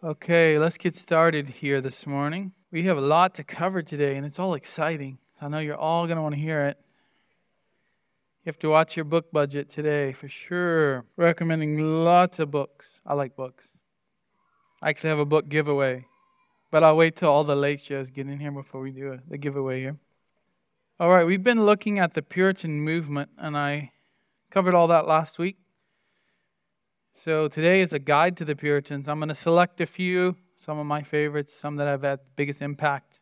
Okay, let's get started here this morning. We have a lot to cover today, and it's all exciting. So I know you're all going to want to hear it. You have to watch your book budget today for sure. Recommending lots of books. I like books. I actually have a book giveaway, but I'll wait till all the late shows get in here before we do the giveaway here. All right, we've been looking at the Puritan movement, and I covered all that last week. So today is a guide to the Puritans. I'm going to select a few, some of my favorites, some that have had the biggest impact,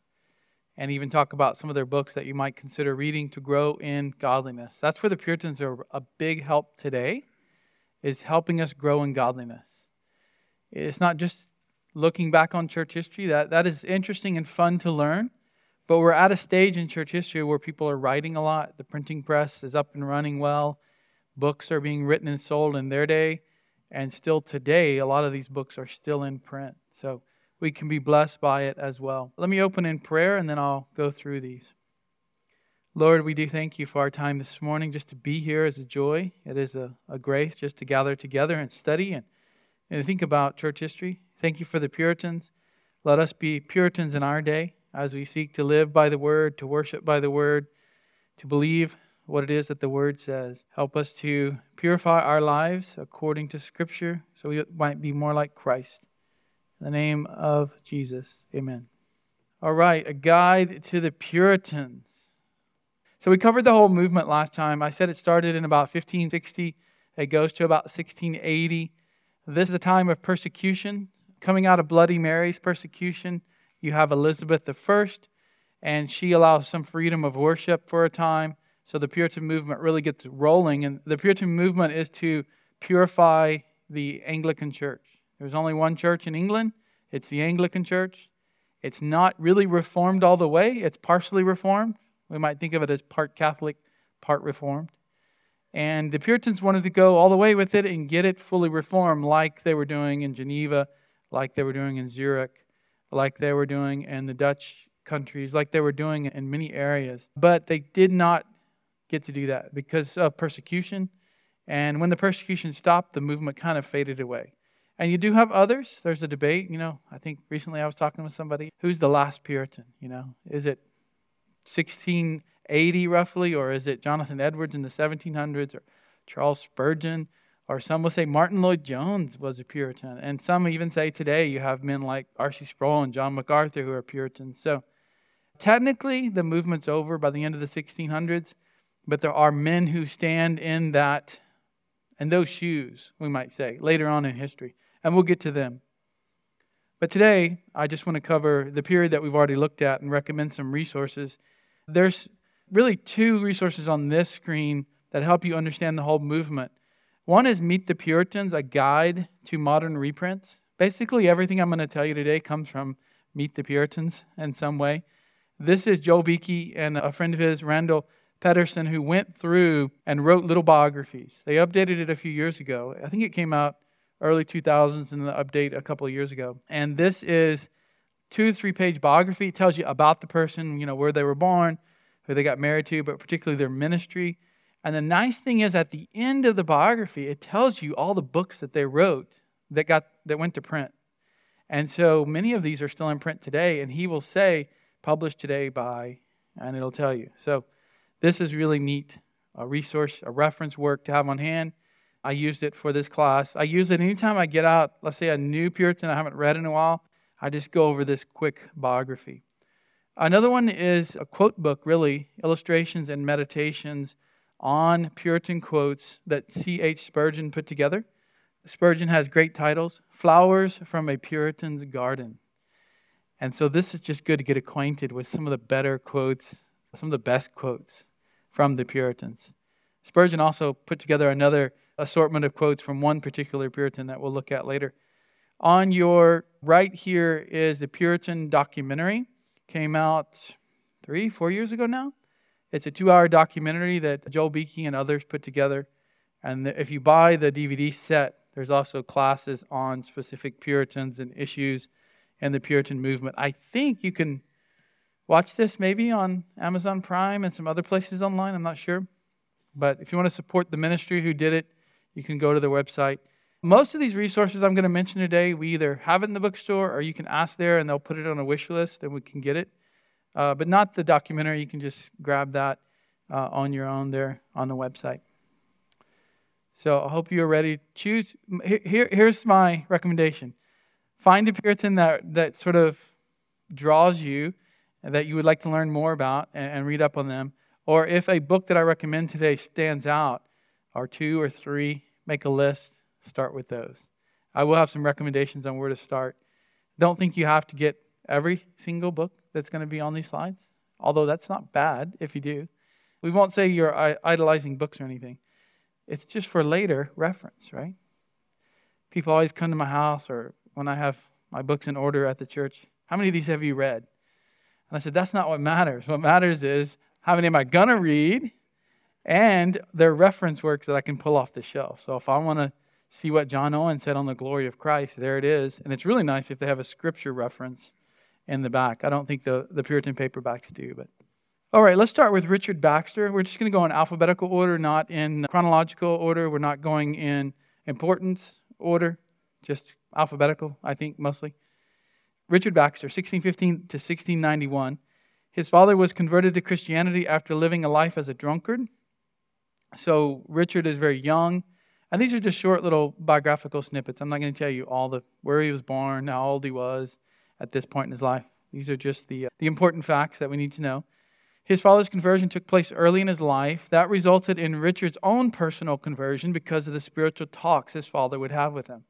and even talk about some of their books that you might consider reading to grow in godliness. That's where the Puritans are a big help today, is helping us grow in godliness. It's not just looking back on church history. That, that is interesting and fun to learn. But we're at a stage in church history where people are writing a lot. The printing press is up and running well. Books are being written and sold in their day. And still today, a lot of these books are still in print. So we can be blessed by it as well. Let me open in prayer and then I'll go through these. Lord, we do thank you for our time this morning. Just to be here is a joy. It is a, a grace just to gather together and study and, and think about church history. Thank you for the Puritans. Let us be Puritans in our day as we seek to live by the word, to worship by the word, to believe what it is that the Word says. Help us to purify our lives according to Scripture so we might be more like Christ. In the name of Jesus, amen. All right, a guide to the Puritans. So we covered the whole movement last time. I said it started in about 1560, it goes to about 1680. This is a time of persecution. Coming out of Bloody Mary's persecution, you have Elizabeth I, and she allows some freedom of worship for a time. So the Puritan movement really gets rolling. And the Puritan movement is to purify the Anglican church. There's only one church in England, it's the Anglican church. It's not really reformed all the way, it's partially reformed. We might think of it as part Catholic, part reformed. And the Puritans wanted to go all the way with it and get it fully reformed, like they were doing in Geneva, like they were doing in Zurich, like they were doing in the Dutch countries, like they were doing in many areas. But they did not get to do that because of persecution. And when the persecution stopped, the movement kind of faded away. And you do have others. There's a debate. You know, I think recently I was talking with somebody. Who's the last Puritan? You know, is it 1680 roughly, or is it Jonathan Edwards in the 1700s, or Charles Spurgeon? Or some will say Martyn Lloyd-Jones was a Puritan. And some even say today you have men like R.C. Sproul and John MacArthur who are Puritans. So technically, the movement's over by the end of the 1600s. But there are men who stand in that, in those shoes, we might say, later on in history. And we'll get to them. But today, I just want to cover the period that we've already looked at and recommend some resources. There's really two resources on this screen that help you understand the whole movement. One is Meet the Puritans, a guide to modern reprints. Basically, everything I'm going to tell you today comes from Meet the Puritans in some way. This is Joel Beeke and a friend of his, Randall Pederson, who went through and wrote little biographies. They updated it a few years ago. I think it came out early 2000s and the update a couple of years ago. And this is two, three page biography. It tells you about the person, you know, where they were born, who they got married to, but particularly their ministry. And the nice thing is at the end of the biography, it tells you all the books that they wrote that got that went to print. And so many of these are still in print today, and he will say, published today by, and it'll tell you. So this is really neat. A resource, a reference work to have on hand. I used it for this class. I use it anytime I get out, let's say a new Puritan I haven't read in a while. I just go over this quick biography. Another one is a quote book, really, illustrations and meditations on Puritan quotes that C.H. Spurgeon put together. Spurgeon has great titles Flowers from a Puritan's Garden. And so this is just good to get acquainted with some of the better quotes some of the best quotes from the Puritans. Spurgeon also put together another assortment of quotes from one particular Puritan that we'll look at later. On your right here is the Puritan documentary. Came out three, four years ago now. It's a two hour documentary that Joel Beeke and others put together. And if you buy the DVD set, there's also classes on specific Puritans and issues in the Puritan movement. I think you can watch this maybe on Amazon Prime and some other places online. I'm not sure. But if you want to support the ministry who did it, you can go to their website. Most of these resources I'm going to mention today, we either have it in the bookstore or you can ask there and they'll put it on a wish list and we can get it. Uh, but not the documentary. You can just grab that uh, on your own there on the website. So I hope you're ready. Choose. Here, here's my recommendation: find a Puritan that that sort of draws you, that you would like to learn more about and, read up on them. Or if a book that I recommend today stands out, or two or three, make a list. Start with those. I will have some recommendations on where to start. Don't think you have to get every single book that's going to be on these slides, although that's not bad if you do. We won't say you're idolizing books or anything. It's just for later reference, right? People always come to my house or when I have my books in order at the church. How many of these have you read? And I said, that's not what matters. What matters is how many am I going to read and their reference works that I can pull off the shelf. So if I want to see what John Owen said on the glory of Christ, there it is. And it's really nice if they have a scripture reference in the back. I don't think the, the Puritan paperbacks do, but all right, let's start with Richard Baxter. We're just going to go in alphabetical order, not in chronological order. We're not going in importance order, just alphabetical, I think, mostly. Richard Baxter, 1615 to 1691. His father was converted to Christianity after living a life as a drunkard. So Richard is very young. And these are just short little biographical snippets. I'm not going to tell you all the where he was born, how old he was at this point in his life. These are just the, uh, the important facts that we need to know. His father's conversion took place early in his life. That resulted in Richard's own personal conversion because of the spiritual talks his father would have with him.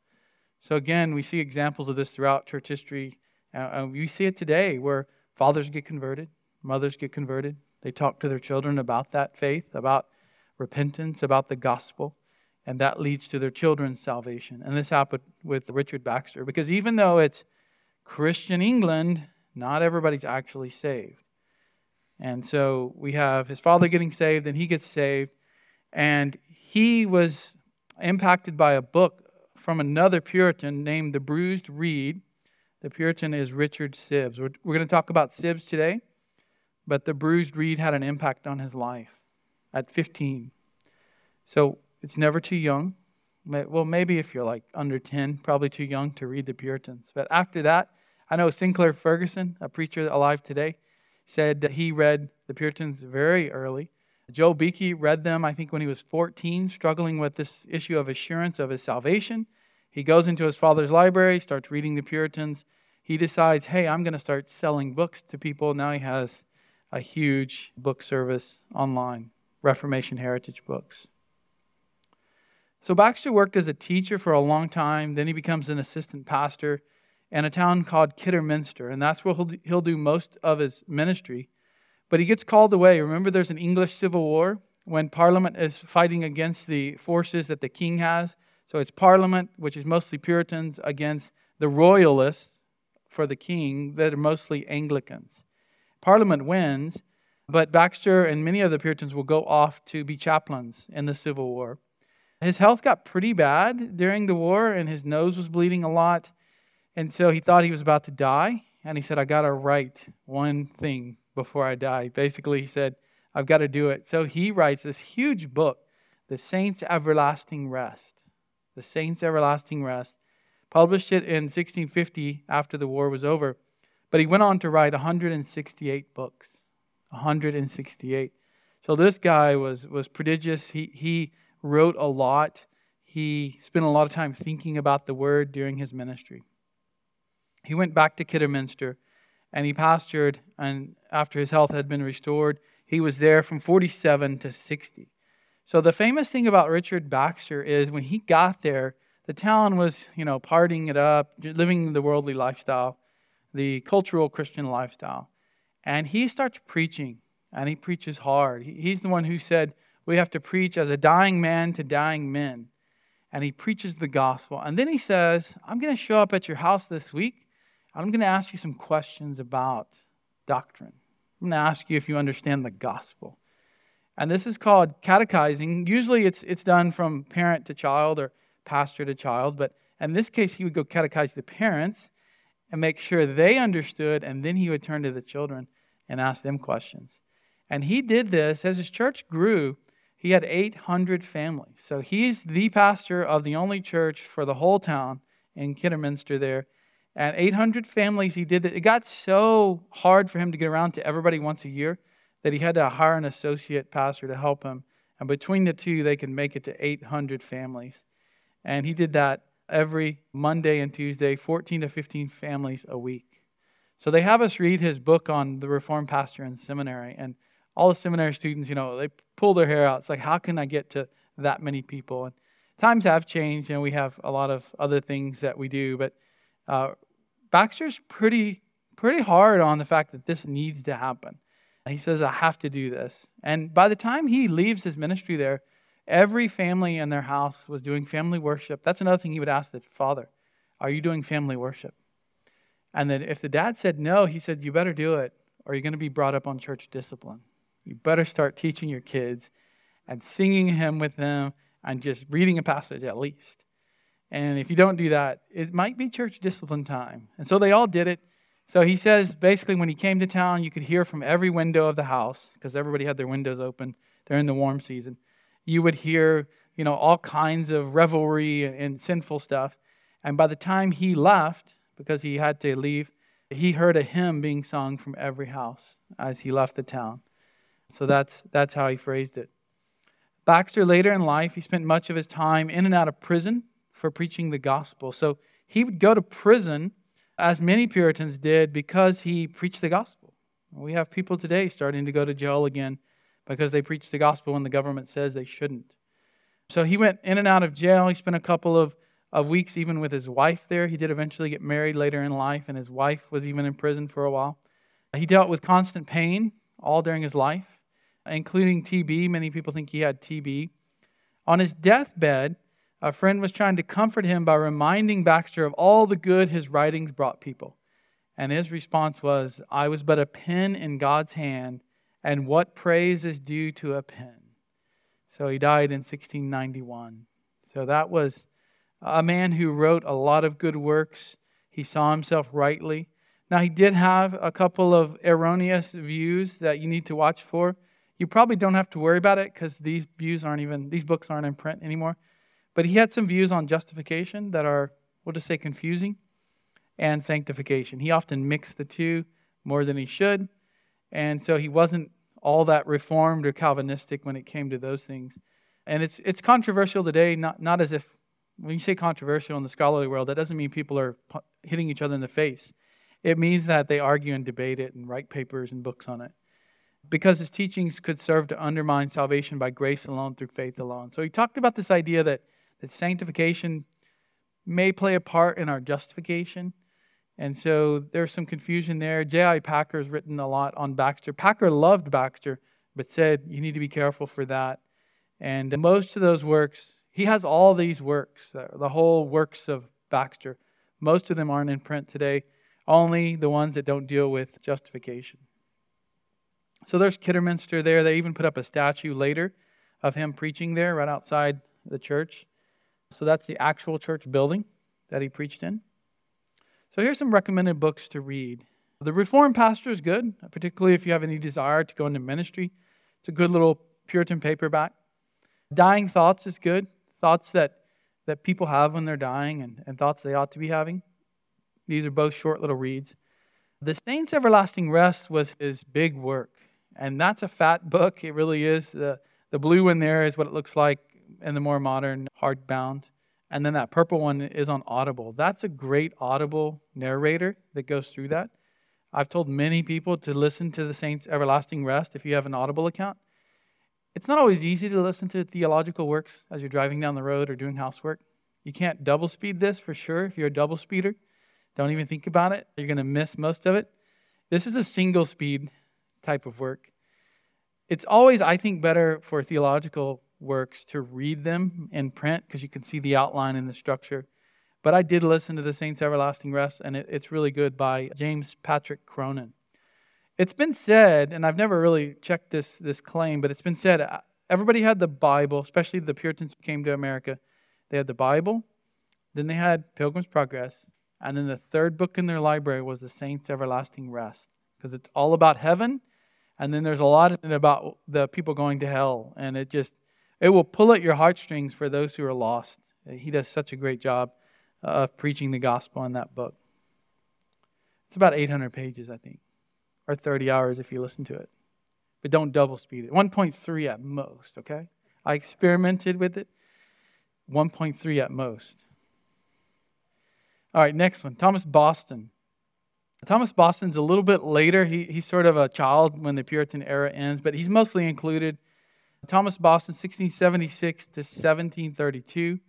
So, again, we see examples of this throughout church history. Uh, we see it today where fathers get converted, mothers get converted. They talk to their children about that faith, about repentance, about the gospel, and that leads to their children's salvation. And this happened with Richard Baxter because even though it's Christian England, not everybody's actually saved. And so we have his father getting saved, and he gets saved. And he was impacted by a book from another Puritan named the Bruised Reed. The Puritan is Richard Sibbes. We're, we're going to talk about Sibbes today, but the Bruised Reed had an impact on his life at 15. So it's never too young. Well, maybe if you're like under 10, probably too young to read the Puritans. But after that, I know Sinclair Ferguson, a preacher alive today, said that he read the Puritans very early. Joe Beeke read them, I think, when he was 14, struggling with this issue of assurance of his salvation. He goes into his father's library, starts reading the Puritans. He decides, hey, I'm going to start selling books to people. Now he has a huge book service online, Reformation Heritage Books. So Baxter worked as a teacher for a long time. Then he becomes an assistant pastor in a town called Kidderminster, and that's where he'll, do most of his ministry. But he gets called away. Remember, there's an English civil war when Parliament is fighting against the forces that the king has. So it's Parliament, which is mostly Puritans, against the Royalists for the king that are mostly Anglicans. Parliament wins, but Baxter and many of the Puritans will go off to be chaplains in the Civil War. His health got pretty bad during the war, and his nose was bleeding a lot. And so he thought he was about to die. And he said, I got to write one thing before I die. Basically, he said, I've got to do it. So he writes this huge book, The Saints' Everlasting Rest. The Saints' Everlasting Rest. Published it in 1650 after the war was over. But he went on to write 168 books. 168. So this guy was, was prodigious. He, he wrote a lot. He spent a lot of time thinking about the word during his ministry he went back to Kidderminster and he pastored, and after his health had been restored, he was there from 47 to 60. So the famous thing about Richard Baxter is when he got there, the town was, you know, partying it up, living the worldly lifestyle, the cultural Christian lifestyle. And he starts preaching, and he preaches hard. He's the one who said, We have to preach as a dying man to dying men. And he preaches the gospel. And then he says, I'm going to show up at your house this week, I'm going to ask you some questions about doctrine. I'm going to ask you if you understand the gospel. And this is called catechizing. Usually it's, it's done from parent to child or pastor to child, but in this case, he would go catechize the parents and make sure they understood, and then he would turn to the children and ask them questions. And he did this as his church grew. He had 800 families. So he's the pastor of the only church for the whole town in Kidderminster there. And 800 families he did it. It got so hard for him to get around to everybody once a year that he had to hire an associate pastor to help him. And between the two, they can make it to 800 families. And he did that every Monday and Tuesday, 14 to 15 families a week. So they have us read his book on the Reformed pastor in seminary. And all the seminary students, you know, they pull their hair out. It's like, how can I get to that many people? And times have changed, and we have a lot of other things that we do. But uh, Baxter's pretty, pretty hard on the fact that this needs to happen. He says, I have to do this. And by the time he leaves his ministry there, every family in their house was doing family worship. That's another thing he would ask the father Are you doing family worship? And then if the dad said no, he said, You better do it, or you're going to be brought up on church discipline. You better start teaching your kids and singing hymn with them and just reading a passage at least. And if you don't do that, it might be church discipline time. And so they all did it. So he says basically, when he came to town, you could hear from every window of the house because everybody had their windows open. They're in the warm season. You would hear, you know, all kinds of revelry and, sinful stuff. And by the time he left, because he had to leave, he heard a hymn being sung from every house as he left the town. So that's that's how he phrased it. Baxter later in life, he spent much of his time in and out of prison for preaching the gospel. So he would go to prison as many Puritans did because he preached the gospel. We have people today starting to go to jail again because they preach the gospel when the government says they shouldn't. So he went in and out of jail. He spent a couple of, of weeks even with his wife there. He did eventually get married later in life, and his wife was even in prison for a while. He dealt with constant pain all during his life, including TB. Many people think he had TB. On his deathbed, a friend was trying to comfort him by reminding Baxter of all the good his writings brought people. And his response was, I was but a pen in God's hand, and what praise is due to a pen? So he died in 1691. So that was a man who wrote a lot of good works. He saw himself rightly. Now, he did have a couple of erroneous views that you need to watch for. You probably don't have to worry about it because these views aren't even, these books aren't in print anymore. But he had some views on justification that are, we'll just say, confusing, and sanctification. He often mixed the two more than he should. And so he wasn't all that reformed or Calvinistic when it came to those things. And it's, it's controversial today, not, not as if, when you say controversial in the scholarly world, that doesn't mean people are hitting each other in the face. It means that they argue and debate it and write papers and books on it because his teachings could serve to undermine salvation by grace alone through faith alone. So he talked about this idea that that sanctification may play a part in our justification. And so there's some confusion there. J.I. Packer has written a lot on Baxter. Packer loved Baxter, but said you need to be careful for that. And most of those works, he has all these works, uh, the whole works of Baxter. Most of them aren't in print today, only the ones that don't deal with justification. So there's Kidderminster there. They even put up a statue later of him preaching there right outside the church. So that's the actual church building that he preached in. So here's some recommended books to read. The Reformed Pastor is good, particularly if you have any desire to go into ministry. It's a good little Puritan paperback. Dying Thoughts is good. Thoughts that, that people have when they're dying and, and thoughts they ought to be having. These are both short little reads. The Saints' Everlasting Rest was his big work. And that's a fat book. It really is. The, the blue one there is what it looks like and the more modern hardbound. And then that purple one is on Audible. That's a great Audible narrator that goes through that. I've told many people to listen to the Saints' Everlasting Rest if you have an Audible account. It's not always easy to listen to theological works as you're driving down the road or doing housework. You can't double speed this for sure if you're a double speeder. Don't even think about it. You're going to miss most of it. This is a single speed type of work. It's always, I think, better for theological works to read them in print because you can see the outline and the structure. But I did listen to the Saints Everlasting Rest, and it, it's really good by James Patrick Cronin. It's been said, and I've never really checked this, this claim, but it's been said uh, everybody had the Bible, especially the Puritans who came to America. They had the Bible, then they had Pilgrim's Progress, and then the third book in their library was the Saints Everlasting Rest because it's all about heaven, and then there's a lot in it about the people going to hell, and it just it will pull at your heartstrings for those who are lost. He does such a great job uh, of preaching the gospel in that book. It's about 800 pages, I think, or 30 hours if you listen to it. But don't double speed it. 1.3 at most, okay? I experimented with it. 1.3 at most. All right, next one Thomas Boston. Thomas Boston's a little bit later. He, he's sort of a child when the Puritan era ends, but he's mostly included. Thomas Boston, 1676 to 1732.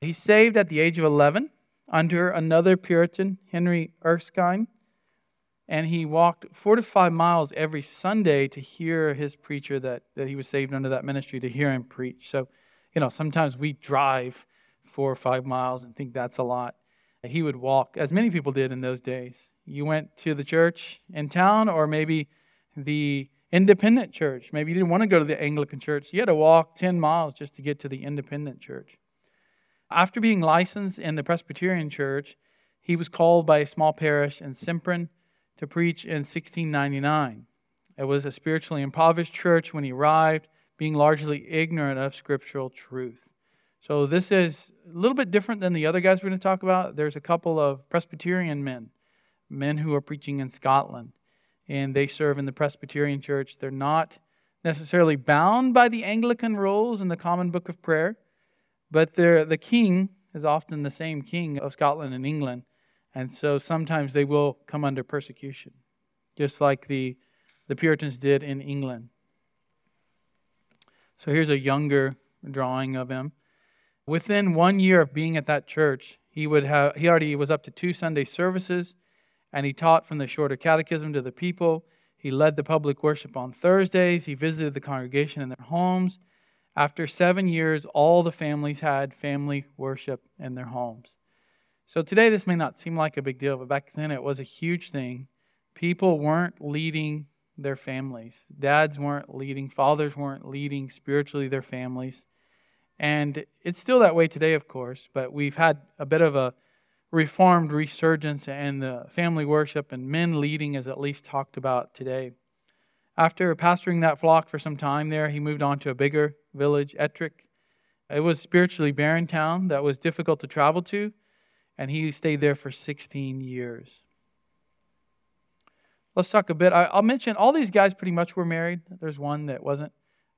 He saved at the age of 11 under another Puritan, Henry Erskine, and he walked four to five miles every Sunday to hear his preacher that, that he was saved under that ministry to hear him preach. So, you know, sometimes we drive four or five miles and think that's a lot. He would walk, as many people did in those days. You went to the church in town, or maybe the independent church. Maybe you didn't want to go to the Anglican church. You had to walk 10 miles just to get to the independent church. After being licensed in the Presbyterian church, he was called by a small parish in Simprin to preach in 1699. It was a spiritually impoverished church when he arrived, being largely ignorant of scriptural truth. So, this is a little bit different than the other guys we're going to talk about. There's a couple of Presbyterian men, men who are preaching in Scotland, and they serve in the Presbyterian church. They're not necessarily bound by the Anglican rules in the Common Book of Prayer, but the king is often the same king of Scotland and England. And so sometimes they will come under persecution, just like the, the Puritans did in England. So here's a younger drawing of him. Within one year of being at that church, he would have he already was up to two Sunday services, and he taught from the shorter catechism to the people. He led the public worship on Thursdays. He visited the congregation in their homes. After seven years, all the families had family worship in their homes. So today, this may not seem like a big deal, but back then it was a huge thing. People weren't leading their families, dads weren't leading, fathers weren't leading spiritually their families. And it's still that way today, of course, but we've had a bit of a reformed resurgence and the family worship and men leading is at least talked about today. After pastoring that flock for some time there, he moved on to a bigger village, Ettrick. It was spiritually barren town that was difficult to travel to, and he stayed there for 16 years. Let's talk a bit. I'll mention all these guys pretty much were married. There's one that wasn't.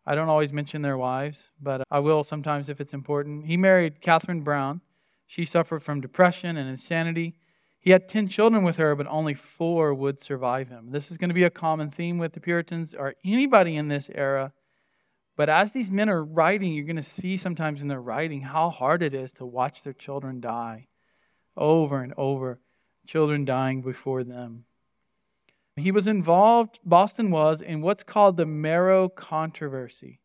I don't always mention their wives, but I will sometimes if it's important. He married Catherine Brown. She suffered from depression and insanity. He had 10 children with her, but only four would survive him. This is going to be a common theme with the Puritans or anybody in this era but as these men are writing, you're going to see sometimes in their writing how hard it is to watch their children die over and over, children dying before them. He was involved, Boston was, in what's called the Marrow Controversy.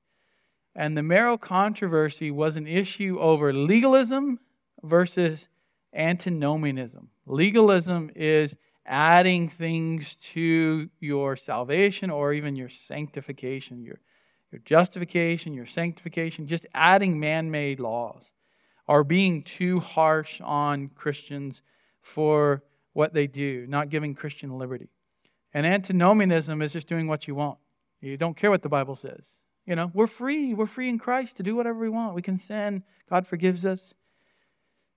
And the Marrow Controversy was an issue over legalism versus antinomianism. Legalism is adding things to your salvation or even your sanctification, your your justification, your sanctification, just adding man made laws, or being too harsh on Christians for what they do, not giving Christian liberty. And antinomianism is just doing what you want. You don't care what the Bible says. You know, we're free. We're free in Christ to do whatever we want. We can sin. God forgives us.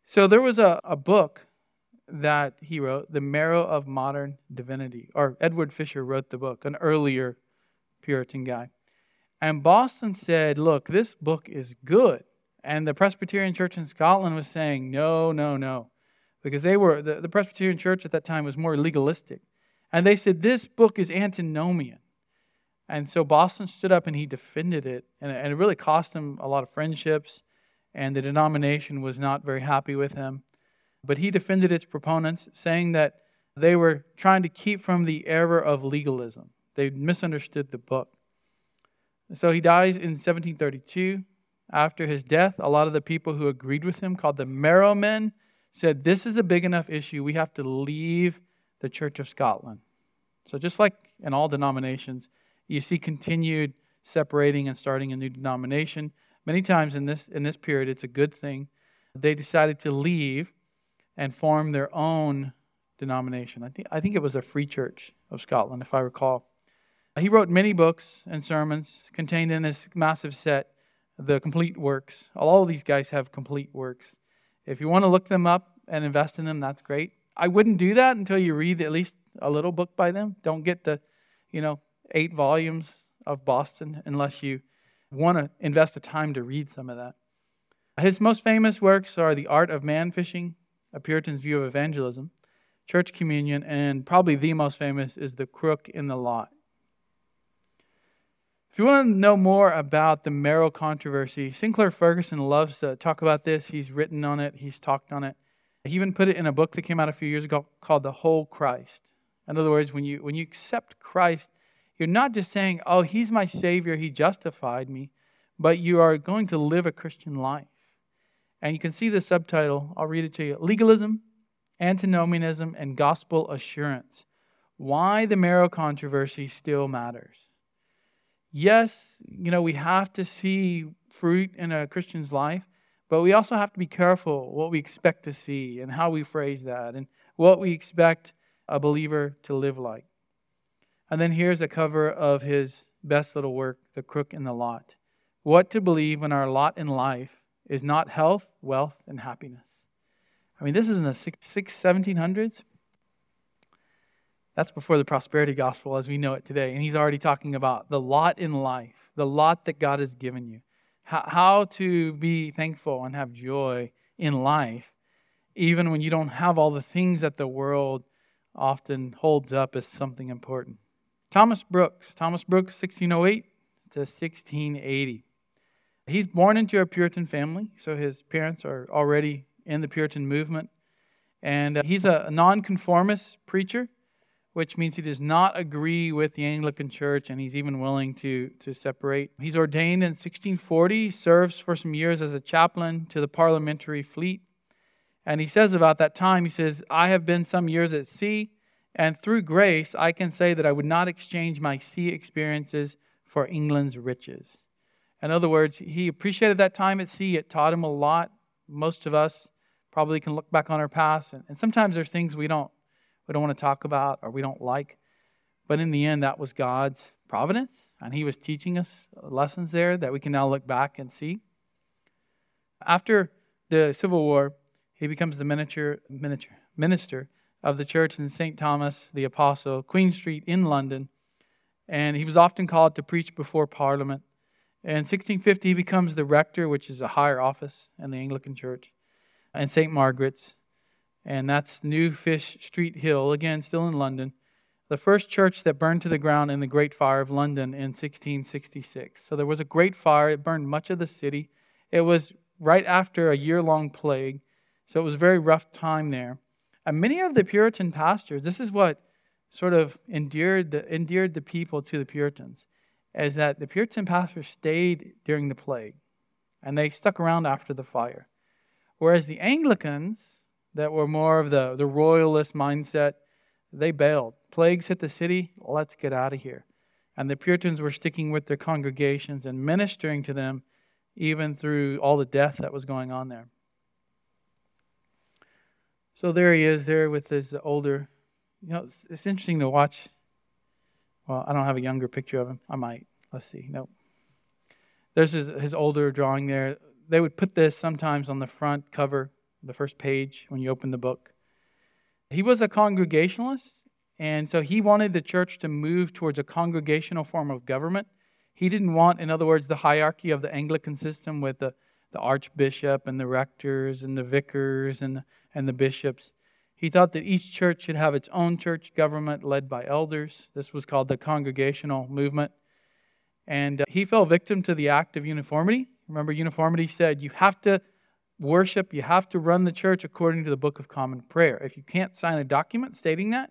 So there was a, a book that he wrote, The Marrow of Modern Divinity, or Edward Fisher wrote the book, an earlier Puritan guy. And Boston said, Look, this book is good. And the Presbyterian Church in Scotland was saying, No, no, no. Because they were, the, the Presbyterian Church at that time was more legalistic. And they said, This book is antinomian. And so Boston stood up and he defended it. And, and it really cost him a lot of friendships. And the denomination was not very happy with him. But he defended its proponents, saying that they were trying to keep from the error of legalism. They misunderstood the book. So he dies in 1732. After his death, a lot of the people who agreed with him, called the Marrow Men, said, This is a big enough issue. We have to leave the Church of Scotland. So, just like in all denominations, you see continued separating and starting a new denomination. Many times in this, in this period, it's a good thing. They decided to leave and form their own denomination. I think, I think it was a Free Church of Scotland, if I recall. He wrote many books and sermons contained in this massive set, the complete works. All of these guys have complete works. If you want to look them up and invest in them, that's great. I wouldn't do that until you read at least a little book by them. Don't get the, you know, eight volumes of Boston unless you want to invest the time to read some of that. His most famous works are The Art of Man Fishing, A Puritan's View of Evangelism, Church Communion, and probably the most famous is The Crook in the Lot. If you want to know more about the Marrow controversy, Sinclair Ferguson loves to talk about this. He's written on it, he's talked on it. He even put it in a book that came out a few years ago called The Whole Christ. In other words, when you, when you accept Christ, you're not just saying, oh, he's my Savior, he justified me, but you are going to live a Christian life. And you can see the subtitle, I'll read it to you Legalism, Antinomianism, and Gospel Assurance. Why the Marrow controversy still matters. Yes, you know, we have to see fruit in a Christian's life, but we also have to be careful what we expect to see and how we phrase that and what we expect a believer to live like. And then here's a cover of his best little work, The Crook in the Lot. What to believe when our lot in life is not health, wealth, and happiness. I mean, this is in the six, six 1700s. That's before the prosperity gospel as we know it today. And he's already talking about the lot in life, the lot that God has given you, how, how to be thankful and have joy in life, even when you don't have all the things that the world often holds up as something important. Thomas Brooks, Thomas Brooks, 1608 to 1680. He's born into a Puritan family, so his parents are already in the Puritan movement. And uh, he's a nonconformist preacher which means he does not agree with the Anglican Church and he's even willing to, to separate. He's ordained in 1640, serves for some years as a chaplain to the parliamentary fleet. And he says about that time, he says, I have been some years at sea, and through grace, I can say that I would not exchange my sea experiences for England's riches. In other words, he appreciated that time at sea. It taught him a lot. Most of us probably can look back on our past, and, and sometimes there's things we don't we don't want to talk about or we don't like. But in the end, that was God's providence, and He was teaching us lessons there that we can now look back and see. After the Civil War, he becomes the miniature, miniature, minister of the church in St. Thomas the Apostle, Queen Street in London, and he was often called to preach before Parliament. In 1650, he becomes the rector, which is a higher office in the Anglican Church, and St. Margaret's and that's New Fish Street Hill, again, still in London. The first church that burned to the ground in the Great Fire of London in 1666. So there was a great fire, it burned much of the city. It was right after a year long plague, so it was a very rough time there. And many of the Puritan pastors, this is what sort of endeared the, endeared the people to the Puritans, is that the Puritan pastors stayed during the plague and they stuck around after the fire. Whereas the Anglicans, that were more of the, the royalist mindset, they bailed. Plagues hit the city, let's get out of here. And the Puritans were sticking with their congregations and ministering to them even through all the death that was going on there. So there he is there with his older, you know, it's, it's interesting to watch. Well, I don't have a younger picture of him. I might. Let's see. Nope. There's his, his older drawing there. They would put this sometimes on the front cover the first page when you open the book. He was a Congregationalist, and so he wanted the church to move towards a congregational form of government. He didn't want, in other words, the hierarchy of the Anglican system with the, the archbishop and the rectors and the vicars and, and the bishops. He thought that each church should have its own church government led by elders. This was called the congregational movement. And uh, he fell victim to the act of uniformity. Remember, uniformity said you have to worship, you have to run the church according to the Book of Common Prayer. If you can't sign a document stating that,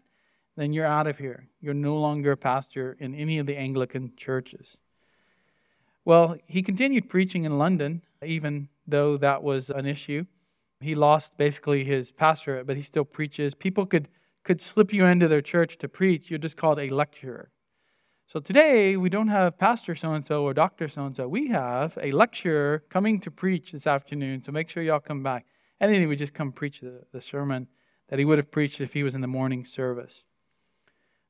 then you're out of here. You're no longer a pastor in any of the Anglican churches. Well, he continued preaching in London, even though that was an issue. He lost basically his pastorate, but he still preaches. People could, could slip you into their church to preach. You're just called a lecturer. So today, we don't have Pastor so and so or Doctor so and so. We have a lecturer coming to preach this afternoon. So make sure y'all come back. And then he would just come preach the, the sermon that he would have preached if he was in the morning service.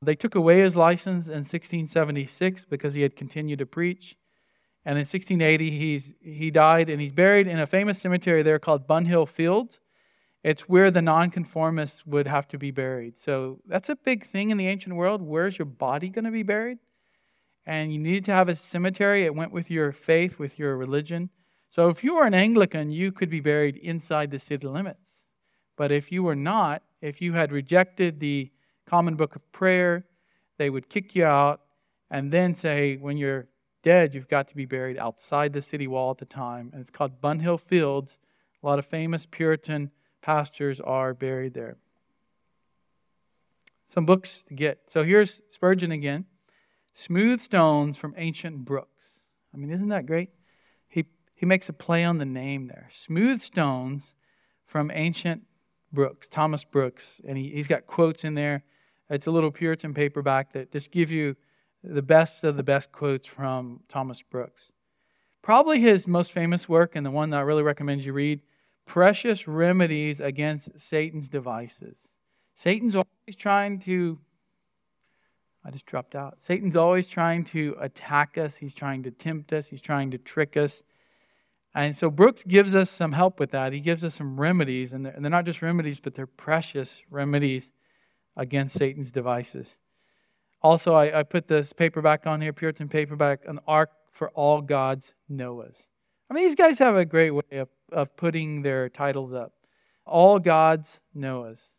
They took away his license in 1676 because he had continued to preach. And in 1680, he's, he died and he's buried in a famous cemetery there called Bunhill Fields. It's where the nonconformists would have to be buried. So that's a big thing in the ancient world. Where's your body going to be buried? And you needed to have a cemetery. It went with your faith, with your religion. So if you were an Anglican, you could be buried inside the city limits. But if you were not, if you had rejected the common book of prayer, they would kick you out and then say, when you're dead, you've got to be buried outside the city wall at the time. And it's called Bunhill Fields. A lot of famous Puritan pastors are buried there. Some books to get. So here's Spurgeon again Smooth Stones from Ancient Brooks. I mean, isn't that great? He, he makes a play on the name there. Smooth Stones from Ancient Brooks, Thomas Brooks. And he, he's got quotes in there. It's a little Puritan paperback that just give you the best of the best quotes from Thomas Brooks. Probably his most famous work, and the one that I really recommend you read Precious Remedies Against Satan's Devices. Satan's always trying to, I just dropped out. Satan's always trying to attack us, he's trying to tempt us, he's trying to trick us. And so Brooks gives us some help with that. He gives us some remedies, and they're, and they're not just remedies, but they're precious remedies against Satan's devices. Also, I, I put this paperback on here, Puritan paperback, an ark for all God's Noahs. I mean, these guys have a great way of, of putting their titles up. All God's Noahs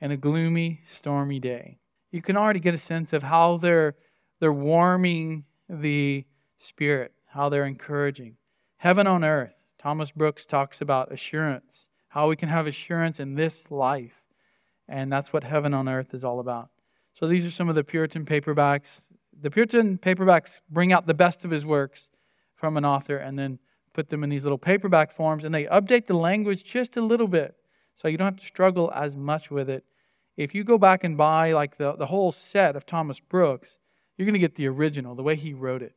in a gloomy, stormy day. You can already get a sense of how they're, they're warming the spirit, how they're encouraging. Heaven on earth. Thomas Brooks talks about assurance, how we can have assurance in this life. And that's what heaven on earth is all about. So these are some of the Puritan paperbacks. The Puritan paperbacks bring out the best of his works from an author and then put them in these little paperback forms and they update the language just a little bit so you don't have to struggle as much with it. If you go back and buy like the, the whole set of Thomas Brooks, you're going to get the original, the way he wrote it.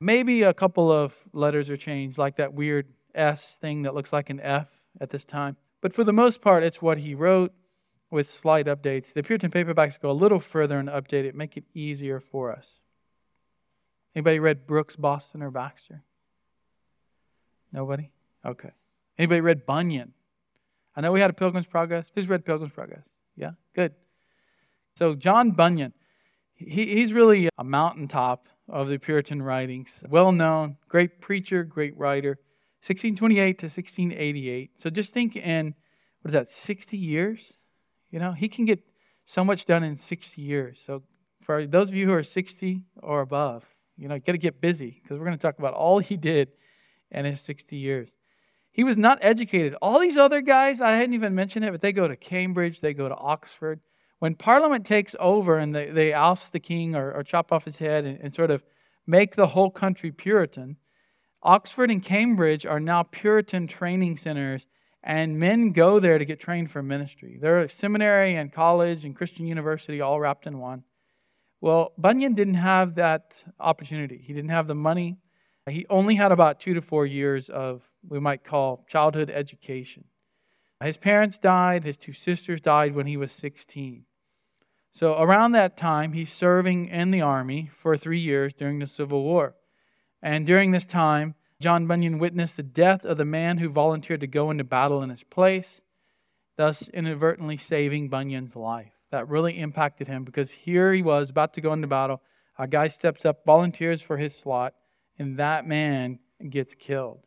Maybe a couple of letters are changed, like that weird S thing that looks like an F at this time. But for the most part, it's what he wrote with slight updates. The Puritan paperbacks go a little further and update it, make it easier for us. Anybody read Brooks, Boston, or Baxter? Nobody? Okay. Anybody read Bunyan? I know we had a Pilgrim's Progress. Who's read Pilgrim's Progress? Yeah? Good. So, John Bunyan, he, he's really a mountaintop of the Puritan writings. Well known, great preacher, great writer. 1628 to 1688. So, just think in, what is that, 60 years? You know, he can get so much done in 60 years. So, for those of you who are 60 or above, you know, got to get busy because we're going to talk about all he did in his 60 years. He was not educated. All these other guys, I hadn't even mentioned it, but they go to Cambridge, they go to Oxford. When Parliament takes over and they, they oust the king or, or chop off his head and, and sort of make the whole country Puritan, Oxford and Cambridge are now Puritan training centers and men go there to get trained for ministry. They're seminary and college and Christian university all wrapped in one. Well, Bunyan didn't have that opportunity. He didn't have the money. He only had about two to four years of, we might call, childhood education. His parents died, his two sisters died when he was 16. So, around that time, he's serving in the army for three years during the Civil War. And during this time, John Bunyan witnessed the death of the man who volunteered to go into battle in his place, thus inadvertently saving Bunyan's life. That really impacted him because here he was about to go into battle. A guy steps up, volunteers for his slot, and that man gets killed.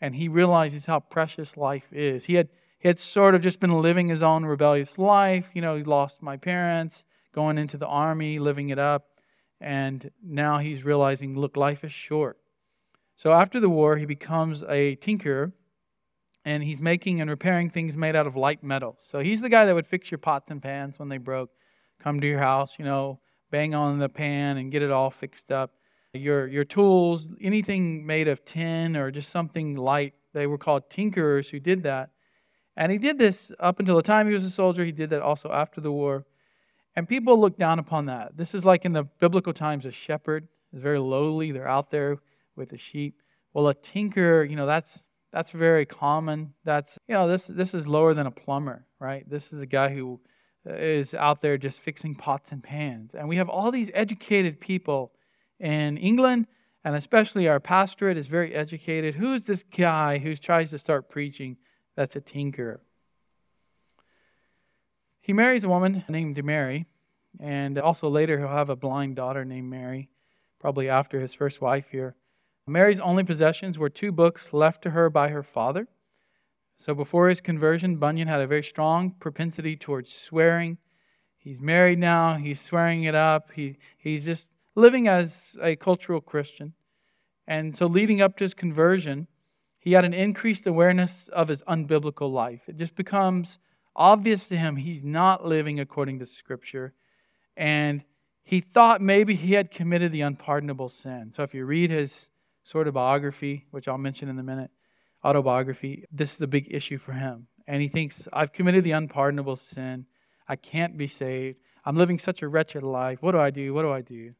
And he realizes how precious life is. He had, he had sort of just been living his own rebellious life. You know, he lost my parents, going into the army, living it up. And now he's realizing, look, life is short. So after the war, he becomes a tinker and he's making and repairing things made out of light metals. So he's the guy that would fix your pots and pans when they broke, come to your house, you know, bang on the pan and get it all fixed up. Your your tools, anything made of tin or just something light, they were called tinkerers who did that. And he did this up until the time he was a soldier. He did that also after the war. And people look down upon that. This is like in the biblical times, a shepherd is very lowly. They're out there with the sheep. Well, a tinker, you know, that's that's very common. That's you know, this this is lower than a plumber, right? This is a guy who uh, is out there just fixing pots and pans. And we have all these educated people in England and especially our pastorate is very educated. Who's this guy who tries to start preaching that's a tinker? He marries a woman named Mary, and also later he'll have a blind daughter named Mary, probably after his first wife here. Mary's only possessions were two books left to her by her father. So before his conversion, Bunyan had a very strong propensity towards swearing. He's married now, he's swearing it up. He, he's just living as a cultural Christian. And so, leading up to his conversion, he had an increased awareness of his unbiblical life. It just becomes obvious to him he's not living according to Scripture. And he thought maybe he had committed the unpardonable sin. So, if you read his sort of biography, which I'll mention in a minute, autobiography, this is a big issue for him. And he thinks, I've committed the unpardonable sin. I can't be saved. I'm living such a wretched life. What do I do? What do I do?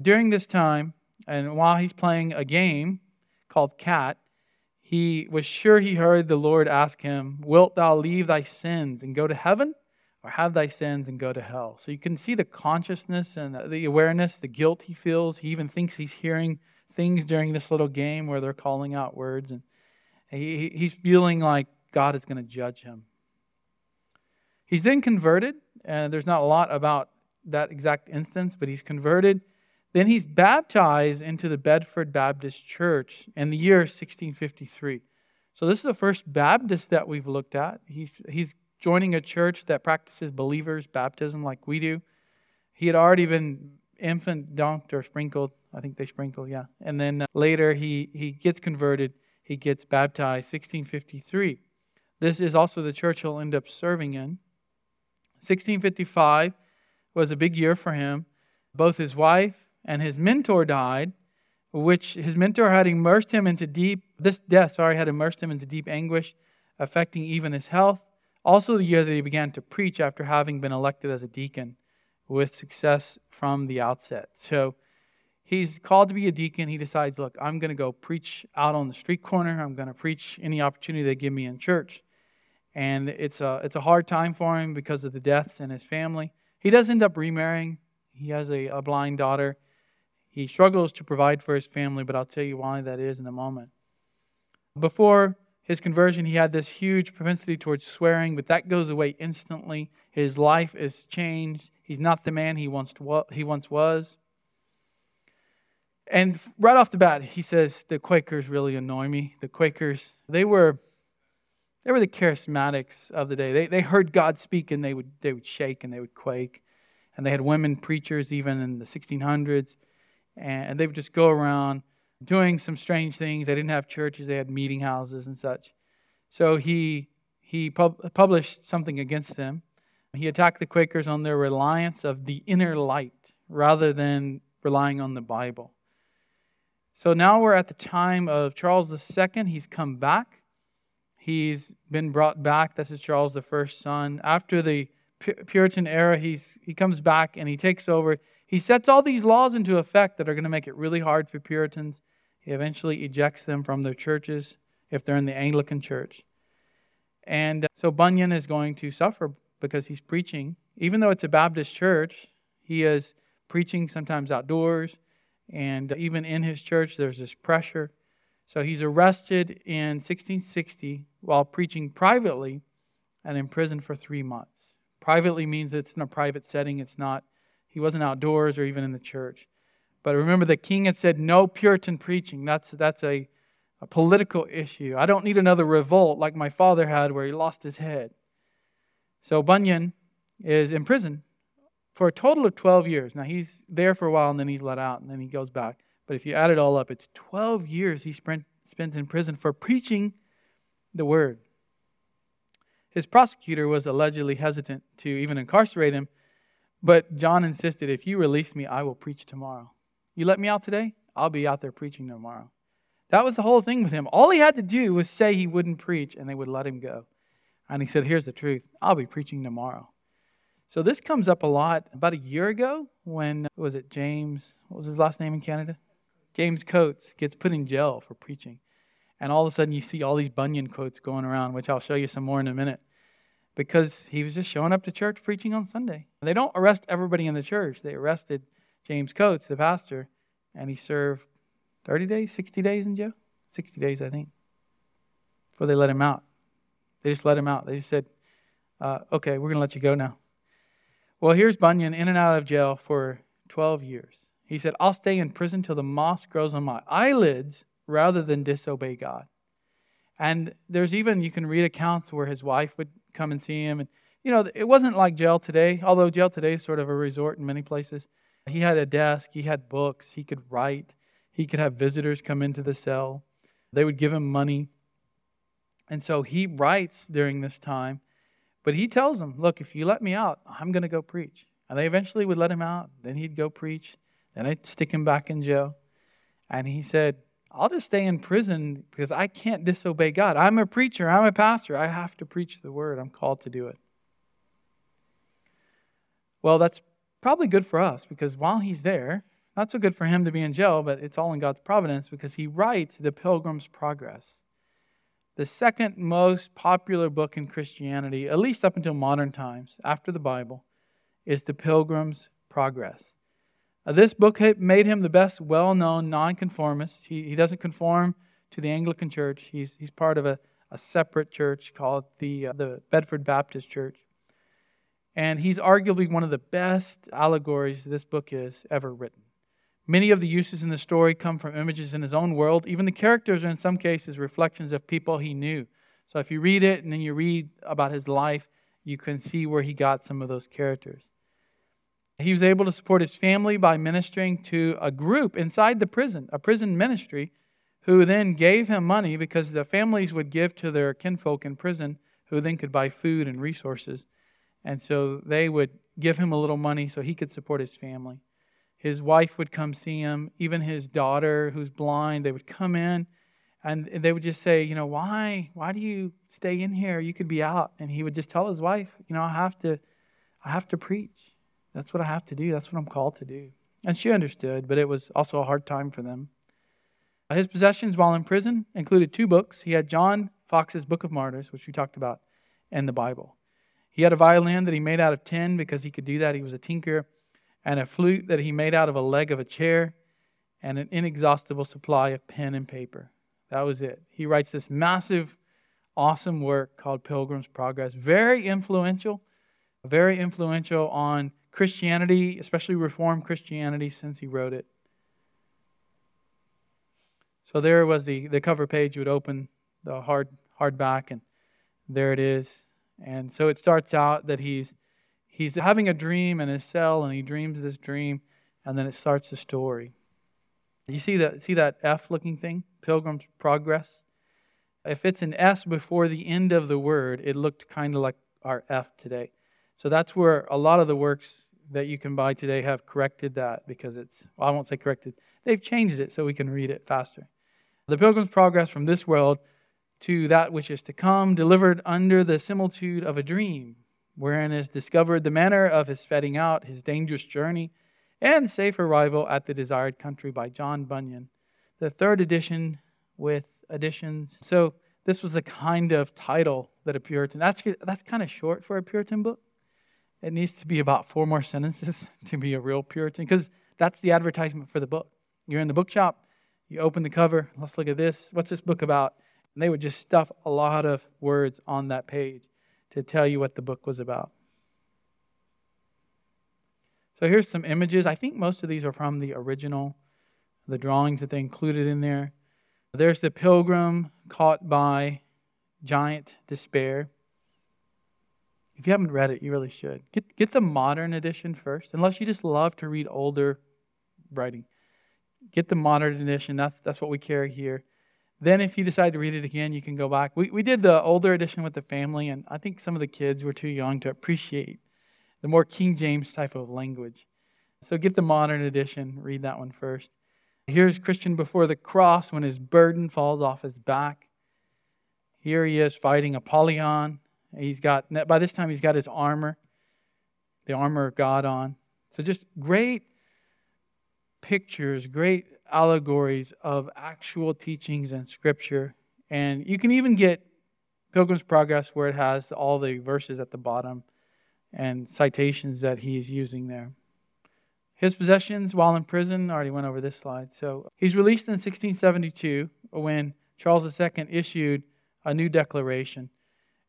During this time, and while he's playing a game called Cat, he was sure he heard the Lord ask him, Wilt thou leave thy sins and go to heaven, or have thy sins and go to hell? So you can see the consciousness and the awareness, the guilt he feels. He even thinks he's hearing things during this little game where they're calling out words. And he, he's feeling like God is going to judge him. He's then converted, and there's not a lot about that exact instance, but he's converted. Then he's baptized into the Bedford Baptist Church in the year 1653. So this is the first Baptist that we've looked at. He's, he's joining a church that practices believers' baptism like we do. He had already been infant dunked or sprinkled. I think they sprinkle, yeah. And then uh, later he, he gets converted. He gets baptized, 1653. This is also the church he'll end up serving in. 1655 was a big year for him. Both his wife and his mentor died, which his mentor had immersed him into deep, this death, sorry, had immersed him into deep anguish, affecting even his health. Also, the year that he began to preach after having been elected as a deacon with success from the outset. So he's called to be a deacon. He decides, look, I'm going to go preach out on the street corner. I'm going to preach any opportunity they give me in church. And it's a, it's a hard time for him because of the deaths in his family. He does end up remarrying. He has a, a blind daughter. He struggles to provide for his family, but I'll tell you why that is in a moment. Before his conversion, he had this huge propensity towards swearing, but that goes away instantly. His life is changed. He's not the man he once, he once was. And right off the bat, he says, The Quakers really annoy me. The Quakers, they were. They were the charismatics of the day. They, they heard God speak and they would, they would shake and they would quake. And they had women preachers even in the 1600s and they would just go around doing some strange things. They didn't have churches; they had meeting houses and such. So he he pub- published something against them. He attacked the Quakers on their reliance of the inner light rather than relying on the Bible. So now we're at the time of Charles II. He's come back. He's been brought back. This is Charles first son. After the Puritan era, he's, he comes back and he takes over. He sets all these laws into effect that are going to make it really hard for Puritans. He eventually ejects them from their churches if they're in the Anglican church. And uh, so Bunyan is going to suffer because he's preaching. Even though it's a Baptist church, he is preaching sometimes outdoors. And even in his church, there's this pressure. So he's arrested in 1660 while preaching privately and imprisoned for three months. Privately means it's in a private setting, it's not he wasn't outdoors or even in the church. But remember, the king had said no Puritan preaching. That's, that's a, a political issue. I don't need another revolt like my father had where he lost his head. So Bunyan is in prison for a total of 12 years. Now, he's there for a while and then he's let out and then he goes back. But if you add it all up, it's 12 years he spent, spent in prison for preaching the word. His prosecutor was allegedly hesitant to even incarcerate him but John insisted, if you release me, I will preach tomorrow. You let me out today? I'll be out there preaching tomorrow. That was the whole thing with him. All he had to do was say he wouldn't preach, and they would let him go. And he said, Here's the truth I'll be preaching tomorrow. So this comes up a lot. About a year ago, when was it James? What was his last name in Canada? James Coates gets put in jail for preaching. And all of a sudden, you see all these Bunyan quotes going around, which I'll show you some more in a minute because he was just showing up to church preaching on Sunday. They don't arrest everybody in the church. They arrested James Coates, the pastor, and he served 30 days, 60 days in jail? 60 days, I think, before they let him out. They just let him out. They just said, uh, okay, we're going to let you go now. Well, here's Bunyan in and out of jail for 12 years. He said, I'll stay in prison till the moss grows on my eyelids rather than disobey God. And there's even, you can read accounts where his wife would come and see him. And, you know, it wasn't like jail today, although jail today is sort of a resort in many places. He had a desk, he had books, he could write, he could have visitors come into the cell. They would give him money. And so he writes during this time, but he tells them, Look, if you let me out, I'm going to go preach. And they eventually would let him out. Then he'd go preach. Then I'd stick him back in jail. And he said, I'll just stay in prison because I can't disobey God. I'm a preacher, I'm a pastor. I have to preach the word. I'm called to do it. Well, that's probably good for us because while he's there, not so good for him to be in jail, but it's all in God's providence because he writes The Pilgrim's Progress. The second most popular book in Christianity, at least up until modern times, after the Bible, is The Pilgrim's Progress. Uh, this book made him the best well known nonconformist. He, he doesn't conform to the Anglican Church, he's, he's part of a, a separate church called the, uh, the Bedford Baptist Church. And he's arguably one of the best allegories this book is ever written. Many of the uses in the story come from images in his own world. Even the characters are, in some cases, reflections of people he knew. So if you read it and then you read about his life, you can see where he got some of those characters. He was able to support his family by ministering to a group inside the prison, a prison ministry, who then gave him money because the families would give to their kinfolk in prison, who then could buy food and resources. And so they would give him a little money so he could support his family. His wife would come see him, even his daughter, who's blind, they would come in and they would just say, you know, why, why do you stay in here? You could be out. And he would just tell his wife, you know, I have to, I have to preach. That's what I have to do. That's what I'm called to do. And she understood, but it was also a hard time for them. His possessions while in prison included two books. He had John Foxe's Book of Martyrs, which we talked about, and the Bible. He had a violin that he made out of tin because he could do that. He was a tinker, and a flute that he made out of a leg of a chair, and an inexhaustible supply of pen and paper. That was it. He writes this massive, awesome work called Pilgrim's Progress. Very influential, very influential on Christianity, especially Reformed Christianity, since he wrote it. So there was the, the cover page. You would open the hard hardback, and there it is. And so it starts out that he's he's having a dream in his cell, and he dreams this dream, and then it starts the story. You see that see that F looking thing, Pilgrim's Progress. If it's an S before the end of the word, it looked kind of like our F today. So that's where a lot of the works that you can buy today have corrected that because it's, well, I won't say corrected, they've changed it so we can read it faster. The Pilgrim's Progress from this world to that which is to come, delivered under the similitude of a dream, wherein is discovered the manner of his fetting out, his dangerous journey, and safe arrival at the desired country by John Bunyan. The third edition with additions. So this was the kind of title that a Puritan, that's, that's kind of short for a Puritan book it needs to be about four more sentences to be a real Puritan because that's the advertisement for the book. You're in the bookshop, you open the cover, let's look at this. What's this book about? And they would just stuff a lot of words on that page to tell you what the book was about. So here's some images. I think most of these are from the original, the drawings that they included in there. There's the pilgrim caught by giant despair. If you haven't read it, you really should. Get, get the modern edition first, unless you just love to read older writing. Get the modern edition. That's, that's what we carry here. Then, if you decide to read it again, you can go back. We, we did the older edition with the family, and I think some of the kids were too young to appreciate the more King James type of language. So get the modern edition, read that one first. Here's Christian before the cross when his burden falls off his back. Here he is fighting Apollyon. He's got, by this time, he's got his armor, the armor of God on. So just great pictures, great allegories of actual teachings and scripture. And you can even get Pilgrim's Progress where it has all the verses at the bottom and citations that he's using there. His possessions while in prison, I already went over this slide. So he's released in 1672 when Charles II issued a new declaration.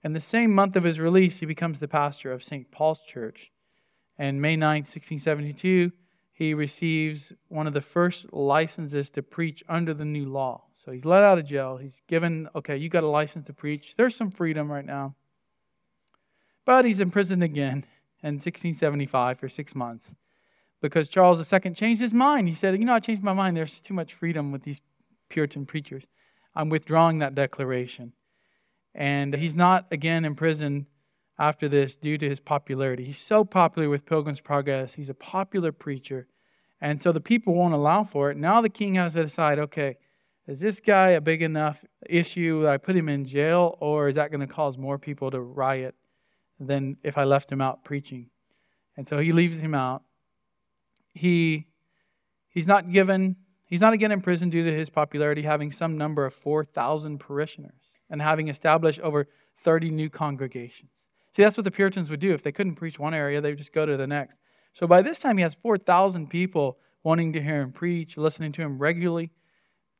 And the same month of his release, he becomes the pastor of St. Paul's Church. And May 9, 1672, he receives one of the first licenses to preach under the new law. So he's let out of jail. He's given, okay, you got a license to preach. There's some freedom right now. But he's imprisoned again in 1675 for six months because Charles II changed his mind. He said, You know, I changed my mind. There's too much freedom with these Puritan preachers. I'm withdrawing that declaration. And he's not again in prison after this due to his popularity. He's so popular with Pilgrim's Progress. He's a popular preacher. And so the people won't allow for it. Now the king has to decide okay, is this guy a big enough issue I put him in jail, or is that going to cause more people to riot than if I left him out preaching? And so he leaves him out he he's not given he's not again in prison due to his popularity having some number of 4000 parishioners and having established over 30 new congregations see that's what the puritans would do if they couldn't preach one area they would just go to the next so by this time he has 4000 people wanting to hear him preach listening to him regularly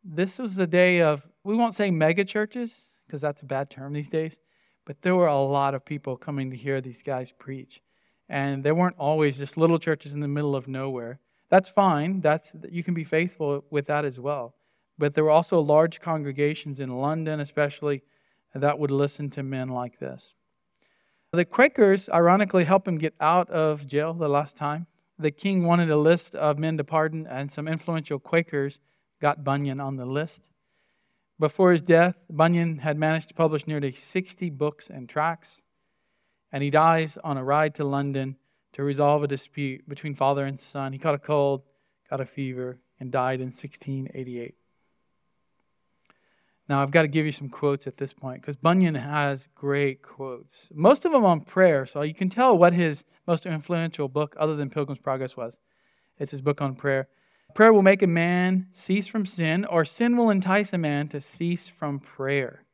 this was the day of we won't say mega churches because that's a bad term these days but there were a lot of people coming to hear these guys preach and they weren't always just little churches in the middle of nowhere. That's fine. That's you can be faithful with that as well. But there were also large congregations in London, especially, that would listen to men like this. The Quakers, ironically, helped him get out of jail the last time. The king wanted a list of men to pardon, and some influential Quakers got Bunyan on the list. Before his death, Bunyan had managed to publish nearly 60 books and tracts and he dies on a ride to London to resolve a dispute between father and son. He caught a cold, got a fever, and died in 1688. Now, I've got to give you some quotes at this point because Bunyan has great quotes. Most of them on prayer, so you can tell what his most influential book, other than Pilgrim's Progress, was. It's his book on prayer. Prayer will make a man cease from sin, or sin will entice a man to cease from prayer.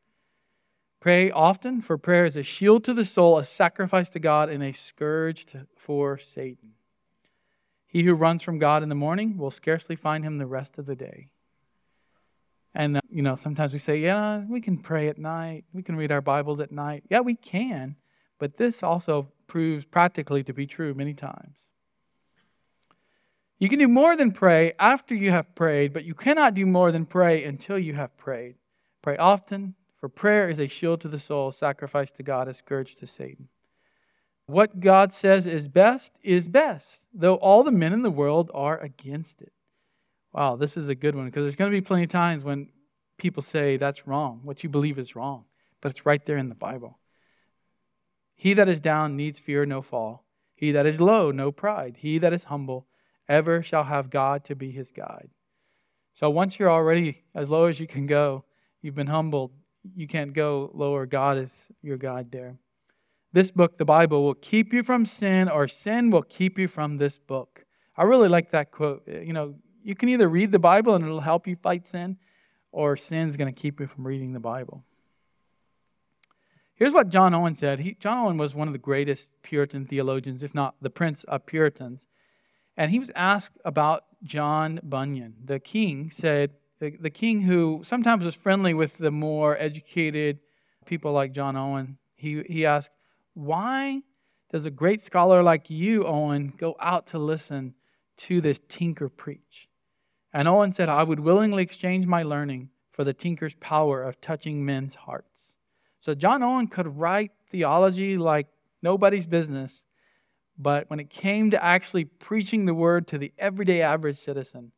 Pray often, for prayer is a shield to the soul, a sacrifice to God, and a scourge to, for Satan. He who runs from God in the morning will scarcely find him the rest of the day. And, uh, you know, sometimes we say, yeah, we can pray at night. We can read our Bibles at night. Yeah, we can. But this also proves practically to be true many times. You can do more than pray after you have prayed, but you cannot do more than pray until you have prayed. Pray often, for prayer is a shield to the soul, sacrifice to God, a scourge to Satan. What God says is best is best, though all the men in the world are against it. Wow, this is a good one because there's going to be plenty of times when people say that's wrong. What you believe is wrong, but it's right there in the Bible. He that is down needs fear no fall. He that is low, no pride. He that is humble, ever shall have God to be his guide. So once you're already as low as you can go, you've been humbled, you can't go lower. God is your God there. This book, the Bible, will keep you from sin, or sin will keep you from this book. I really like that quote. You know, you can either read the Bible and it'll help you fight sin, or sin's going to keep you from reading the Bible. Here's what John Owen said. He, John Owen was one of the greatest Puritan theologians, if not the prince of Puritans. And he was asked about John Bunyan. The king said, the, the king who sometimes was friendly with the more educated people like John Owen, he, he asked, Why does a great scholar like you, Owen, go out to listen to this tinker preach? And Owen said, I would willingly exchange my learning for the tinker's power of touching men's hearts. So John Owen could write theology like nobody's business, but when it came to actually preaching the word to the everyday average citizen,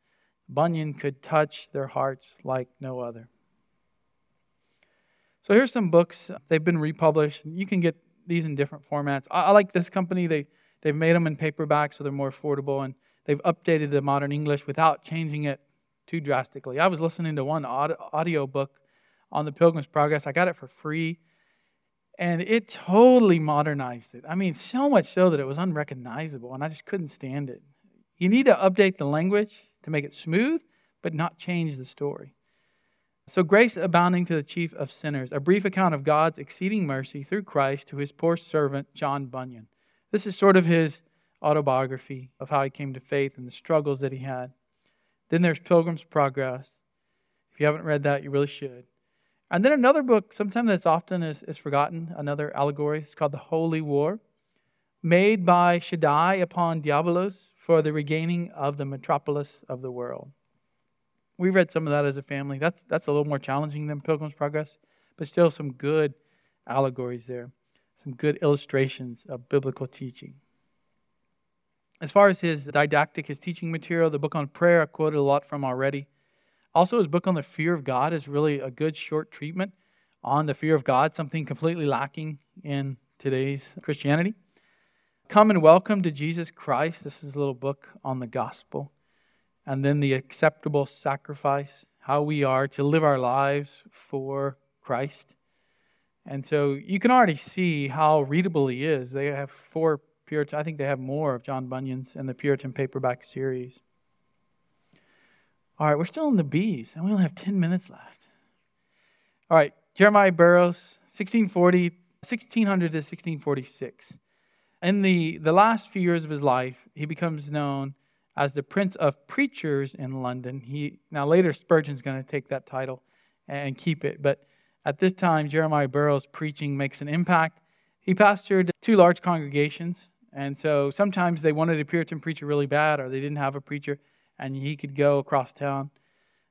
Bunyan could touch their hearts like no other. So here's some books. They've been republished. You can get these in different formats. I, I like this company. They they've made them in paperback so they're more affordable, and they've updated the modern English without changing it too drastically. I was listening to one audio book on the Pilgrim's Progress. I got it for free, and it totally modernized it. I mean, so much so that it was unrecognizable, and I just couldn't stand it. You need to update the language to make it smooth, but not change the story. So, grace abounding to the chief of sinners, a brief account of God's exceeding mercy through Christ to his poor servant, John Bunyan. This is sort of his autobiography of how he came to faith and the struggles that he had. Then there's Pilgrim's Progress. If you haven't read that, you really should. And then another book, sometimes that's often is, is forgotten, another allegory. It's called The Holy War, made by Shaddai upon Diabolos for the regaining of the metropolis of the world. We read some of that as a family. That's, that's a little more challenging than Pilgrim's Progress, but still some good allegories there, some good illustrations of biblical teaching. As far as his didactic, his teaching material, the book on prayer, I quoted a lot from already. Also, his book on the fear of God is really a good short treatment on the fear of God, something completely lacking in today's Christianity. Come and Welcome to Jesus Christ. This is a little book on the gospel. And then the acceptable sacrifice, how we are to live our lives for Christ. And so you can already see how readable he is. They have four Puritan, I think they have more of John Bunyan's in the Puritan paperback series. All right, we're still in the B's, and we only have 10 minutes left. All right, Jeremiah Burroughs, 1640, 1600 to 1646. In the, the last few years of his life, he becomes known as the Prince of Preachers in London. He Now, later, Spurgeon's going to take that title and keep it, but at this time, Jeremiah Burroughs' preaching makes an impact. He pastored two large congregations and so sometimes they wanted a Puritan preacher really bad, or they didn't have a preacher, and he could go across town.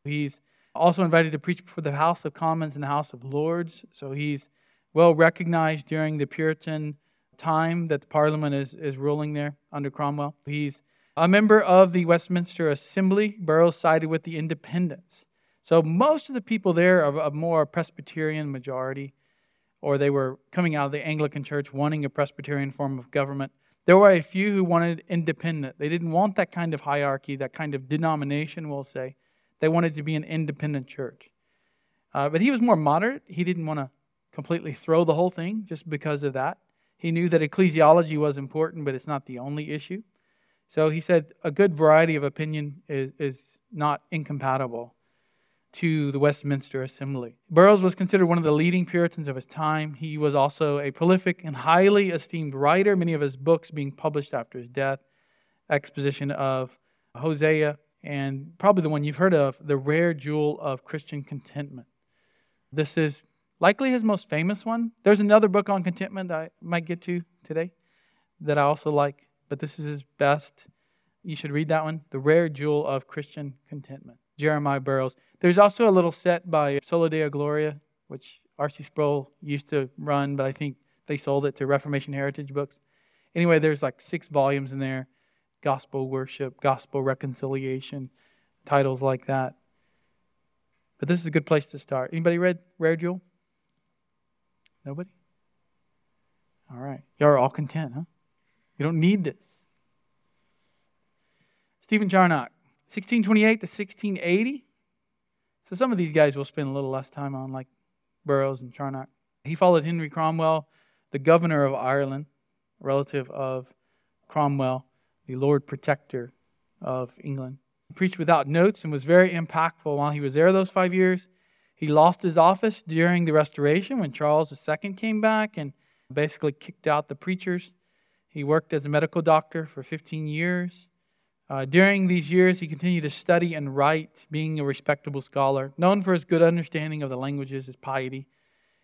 He's also invited to preach before the House of Commons and the House of Lords. So he's well recognized during the Puritan time that the Parliament is, is ruling there under Cromwell. He's a member of the Westminster Assembly. Burroughs sided with the Independents. So most of the people there are a more Presbyterian majority, or they were coming out of the Anglican Church wanting a Presbyterian form of government. There were a few who wanted independent. They didn't want that kind of hierarchy, that kind of denomination, we'll say. They wanted to be an independent church. Uh, but he was more moderate. He didn't want to completely throw the whole thing just because of that. He knew that ecclesiology was important, but it's not the only issue. So he said a good variety of opinion is, is not incompatible to the Westminster Assembly. Burroughs was considered one of the leading Puritans of his time. He was also a prolific and highly esteemed writer, many of his books being published after his death. Exposition of Hosea, and probably the one you've heard of, The Rare Jewel of Christian Contentment. This is likely his most famous one. There's another book on contentment I might get to today that I also like, but this is his best. You should read that one, The Rare Jewel of Christian Contentment. Jeremiah Burroughs. There's also a little set by Soli Deo Gloria, which R.C. Sproul used to run, but I think they sold it to Reformation Heritage Books. Anyway, there's like six volumes in there gospel worship, gospel reconciliation, titles like that. But this is a good place to start. Anybody read Rare Jewel? Nobody? All right. Y'all are all content, huh? You don't need this. Stephen Charnock. 1628 to 1680. So some of these guys will spend a little less time on, like Burroughs and Charnock. He followed Henry Cromwell, the governor of Ireland, relative of Cromwell, the Lord Protector of England. He preached without notes and was very impactful while he was there those five years. He lost his office during the Restoration when Charles II came back and basically kicked out the preachers. He worked as a medical doctor for 15 years. Uh, during these years, he continued to study and write, being a respectable scholar. Known for his good understanding of the languages, his piety,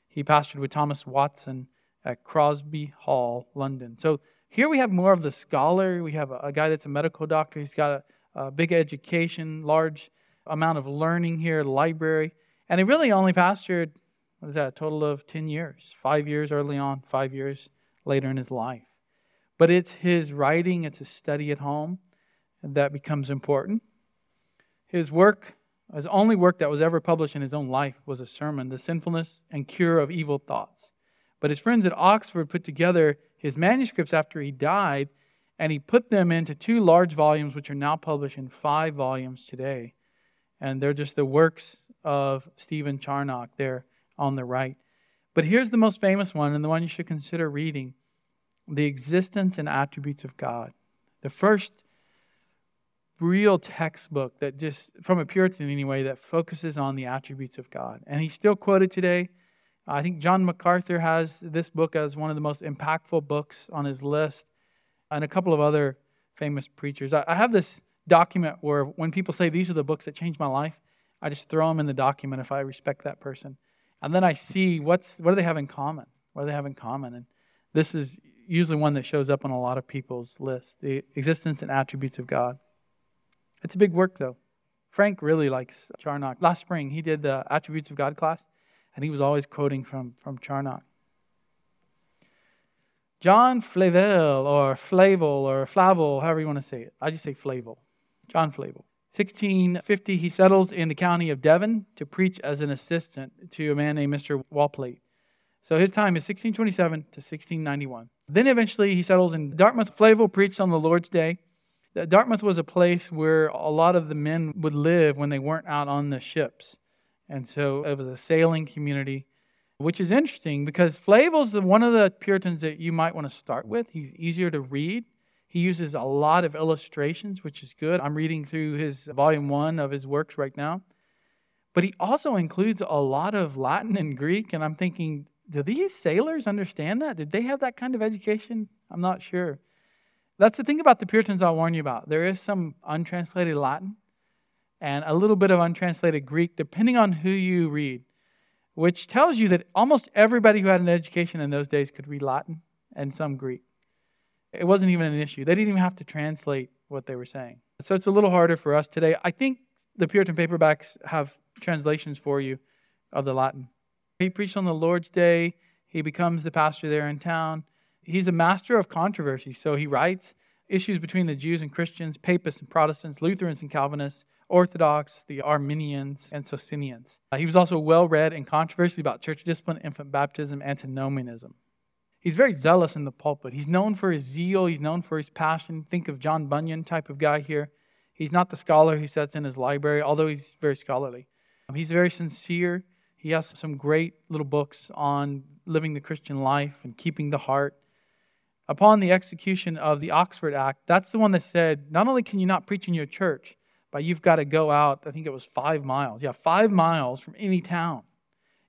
he pastored with Thomas Watson at Crosby Hall, London. So here we have more of the scholar. We have a, a guy that's a medical doctor. He's got a, a big education, large amount of learning here, library. And he really only pastored, what is that, a total of 10 years? Five years early on, five years later in his life. But it's his writing, it's his study at home that becomes important. His work, his only work that was ever published in his own life, was a sermon, The Sinfulness and Cure of Evil Thoughts. But his friends at Oxford put together his manuscripts after he died, and he put them into two large volumes, which are now published in five volumes today. And they're just the works of Stephen Charnock there on the right. But here's the most famous one, and the one you should consider reading The Existence and Attributes of God. The first real textbook that just, from a Puritan anyway, that focuses on the attributes of God. And he's still quoted today. I think John MacArthur has this book as one of the most impactful books on his list. and a couple of other famous preachers. I, have this document where when people say these are the books that changed my life, I just throw them in the document if I respect that person. And then I see what's what do they have in common? What do they have in common? And this is usually one that shows up on a lot of people's list the existence and attributes of God. It's a big work, though. Frank really likes Charnock. Last spring, he did the Attributes of God class, and he was always quoting from, from Charnock. John Flavel, or Flavel, or Flavel, however you want to say it. I just say Flavel. John Flavel. 1650, he settles in the county of Devon to preach as an assistant to a man named Mr. Walplate. So his time is 1627 to 1691. Then eventually he settles in Dartmouth. Flavel preached on the Lord's Day. Dartmouth was a place where a lot of the men would live when they weren't out on the ships. And so it was a sailing community, which is interesting because Flavel's one of the Puritans that you might want to start with. He's easier to read. He uses a lot of illustrations, which is good. I'm reading through his volume one of his works right now. But he also includes a lot of Latin and Greek, and I'm thinking, do these sailors understand that? Did they have that kind of education? I'm not sure. That's the thing about the Puritans I'll warn you about. There is some untranslated Latin and a little bit of untranslated Greek, depending on who you read, which tells you that almost everybody who had an education in those days could read Latin and some Greek. It wasn't even an issue. They didn't even have to translate what they were saying. So it's a little harder for us today. I think the Puritan paperbacks have translations for you of the Latin. He preached on the Lord's Day. He becomes the pastor there in town. He's a master of controversy. So he writes issues between the Jews and Christians, Papists and Protestants, Lutherans and Calvinists, Orthodox, the Arminians, and Socinians. Uh, he was also well read in controversy about church discipline, infant baptism, antinomianism. He's very zealous in the pulpit. He's known for his zeal, he's known for his passion. Think of John Bunyan type of guy here. He's not the scholar who sits in his library, although he's very scholarly. He's very sincere. He has some great little books on living the Christian life and keeping the heart. Upon the execution of the Oxford Act, that's the one that said not only can you not preach in your church, but you've got to go out, I think it was five miles. Yeah, five miles from any town.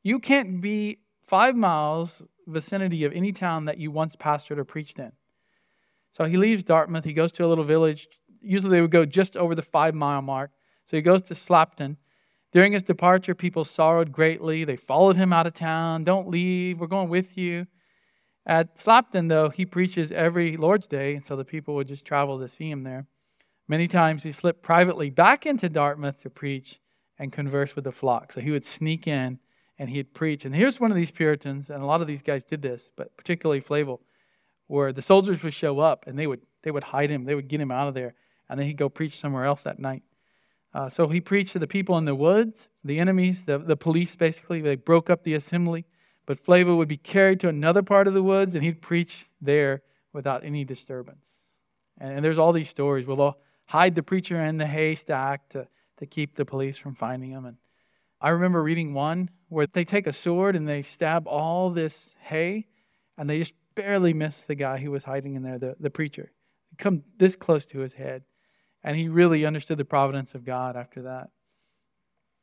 You can't be five miles vicinity of any town that you once pastored or preached in. So he leaves Dartmouth. He goes to a little village. Usually they would go just over the five mile mark. So he goes to Slapton. During his departure, people sorrowed greatly. They followed him out of town. Don't leave. We're going with you. At Slapton, though, he preaches every Lord's Day, and so the people would just travel to see him there. Many times he slipped privately back into Dartmouth to preach and converse with the flock. So he would sneak in and he'd preach. And here's one of these Puritans, and a lot of these guys did this, but particularly Flavel, where the soldiers would show up and they would they would hide him, they would get him out of there, and then he'd go preach somewhere else that night. Uh, so he preached to the people in the woods, the enemies, the, the police basically. They broke up the assembly. But Flavel would be carried to another part of the woods and he'd preach there without any disturbance. And, and there's all these stories they'll hide the preacher in the haystack to, to keep the police from finding him. And I remember reading one where they take a sword and they stab all this hay and they just barely miss the guy who was hiding in there, the, the preacher. Come this close to his head. And he really understood the providence of God after that.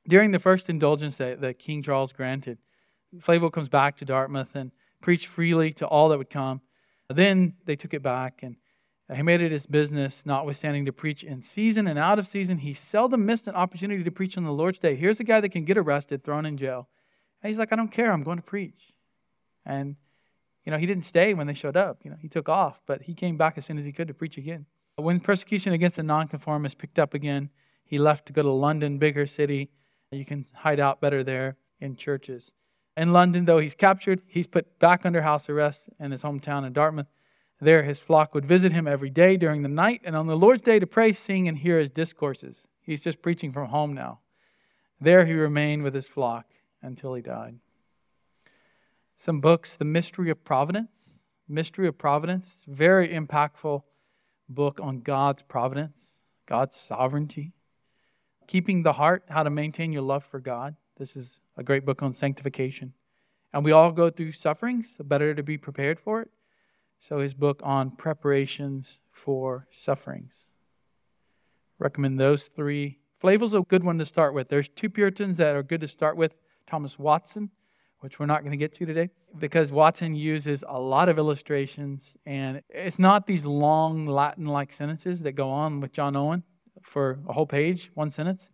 During the first indulgence that, that King Charles granted, Flavel comes back to Dartmouth and preached freely to all that would come. Then they took it back, and he made it his business, notwithstanding to preach in season and out of season. He seldom missed an opportunity to preach on the Lord's Day. Here's a guy that can get arrested, thrown in jail. And he's like, I don't care, I'm going to preach. And, you know, he didn't stay when they showed up. You know, he took off, but he came back as soon as he could to preach again. When persecution against the nonconformists picked up again, he left to go to London, bigger city. You can hide out better there in churches. In London, though he's captured, he's put back under house arrest in his hometown in Dartmouth. There, his flock would visit him every day during the night, and on the Lord's day to pray, sing, and hear his discourses. He's just preaching from home now. There he remained with his flock until he died. Some books, The Mystery of Providence. Mystery of Providence, very impactful book on God's providence, God's sovereignty. Keeping the Heart, How to Maintain Your Love for God. This is a great book on sanctification. And we all go through sufferings, so better to be prepared for it. So his book on preparations for sufferings. Recommend those three. Flavel's a good one to start with. There's two Puritans that are good to start with. Thomas Watson which we're not going to get to today, because Watson uses a lot of illustrations, and it's not these long Latin like sentences that go on with John Owen for a whole page, one sentence.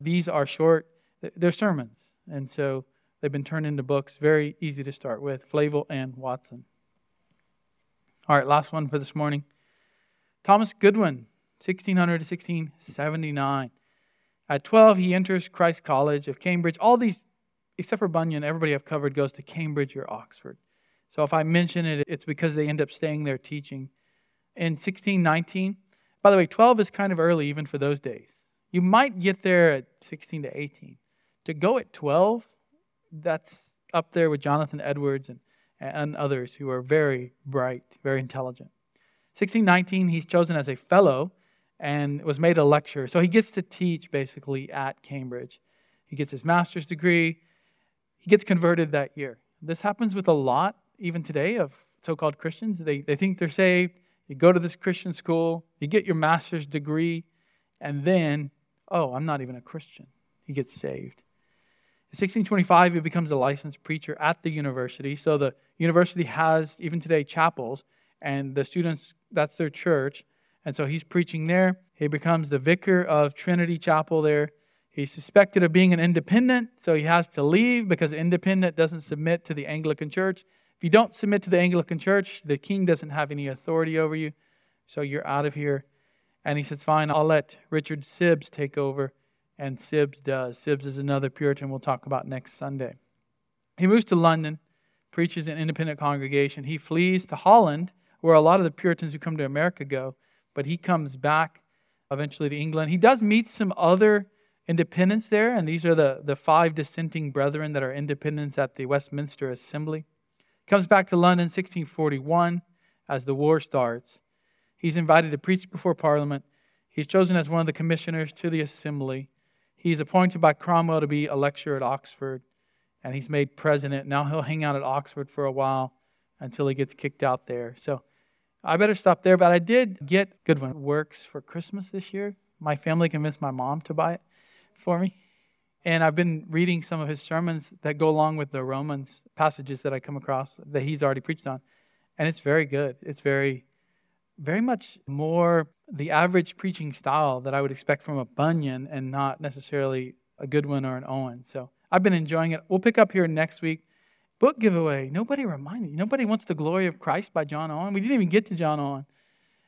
These are short, they're sermons, and so they've been turned into books, very easy to start with Flavel and Watson. All right, last one for this morning. Thomas Goodwin, 1600 to 1679. At 12, he enters Christ College of Cambridge. All these, except for Bunyan, everybody I've covered goes to Cambridge or Oxford. So if I mention it, it's because they end up staying there teaching. In 1619, by the way, 12 is kind of early even for those days. You might get there at 16 to 18. To go at 12, that's up there with Jonathan Edwards and, and others who are very bright, very intelligent. 1619, he's chosen as a fellow and was made a lecturer. So he gets to teach basically at Cambridge. He gets his master's degree. He gets converted that year. This happens with a lot, even today, of so called Christians. They, they think they're saved. You go to this Christian school, you get your master's degree, and then, oh, I'm not even a Christian. He gets saved. In 1625, he becomes a licensed preacher at the university. So the university has, even today, chapels, and the students, that's their church. And so he's preaching there. He becomes the vicar of Trinity Chapel there. He's suspected of being an independent, so he has to leave because independent doesn't submit to the Anglican Church. If you don't submit to the Anglican Church, the king doesn't have any authority over you, so you're out of here. And he says, Fine, I'll let Richard Sibbes take over. And Sibbes does. Sibbes is another Puritan we'll talk about next Sunday. He moves to London, preaches an independent congregation. He flees to Holland, where a lot of the Puritans who come to America go but he comes back eventually to England. He does meet some other independents there, and these are the, the five dissenting brethren that are independents at the Westminster Assembly. Comes back to London 1641 as the war starts. He's invited to preach before Parliament. He's chosen as one of the commissioners to the Assembly. He's appointed by Cromwell to be a lecturer at Oxford, and he's made president. Now he'll hang out at Oxford for a while until he gets kicked out there. So I better stop there, but I did get Goodwin Works for Christmas this year. My family convinced my mom to buy it for me. And I've been reading some of his sermons that go along with the Romans passages that I come across that he's already preached on. And it's very good. It's very, very much more the average preaching style that I would expect from a Bunyan and not necessarily a Goodwin or an Owen. So I've been enjoying it. We'll pick up here next week Book giveaway. Nobody reminded you. Nobody wants the glory of Christ by John Owen. We didn't even get to John Owen.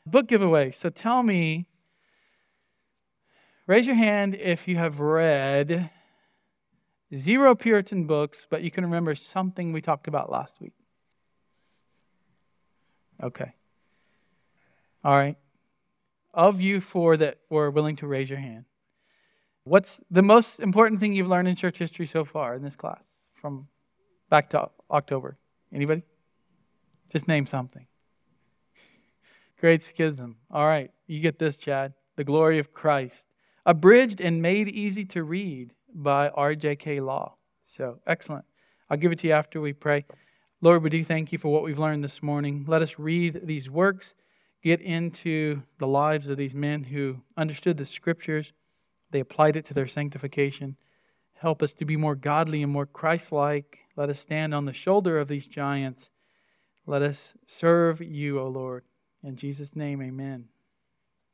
Book giveaway. So tell me, raise your hand if you have read zero Puritan books, but you can remember something we talked about last week. Okay. All right. Of you four that were willing to raise your hand, what's the most important thing you've learned in church history so far in this class from back to October? Anybody? Just name something. Great schism. All right, you get this, Chad. The glory of Christ. Abridged and made easy to read by R.J.K. Law. So, excellent. I'll give it to you after we pray. Lord, we do thank you for what we've learned this morning. Let us read these works, get into the lives of these men who understood the scriptures, they applied it to their sanctification. Help us to be more godly and more Christ like. Let us stand on the shoulder of these giants. Let us serve you, O Lord. In Jesus' name, amen.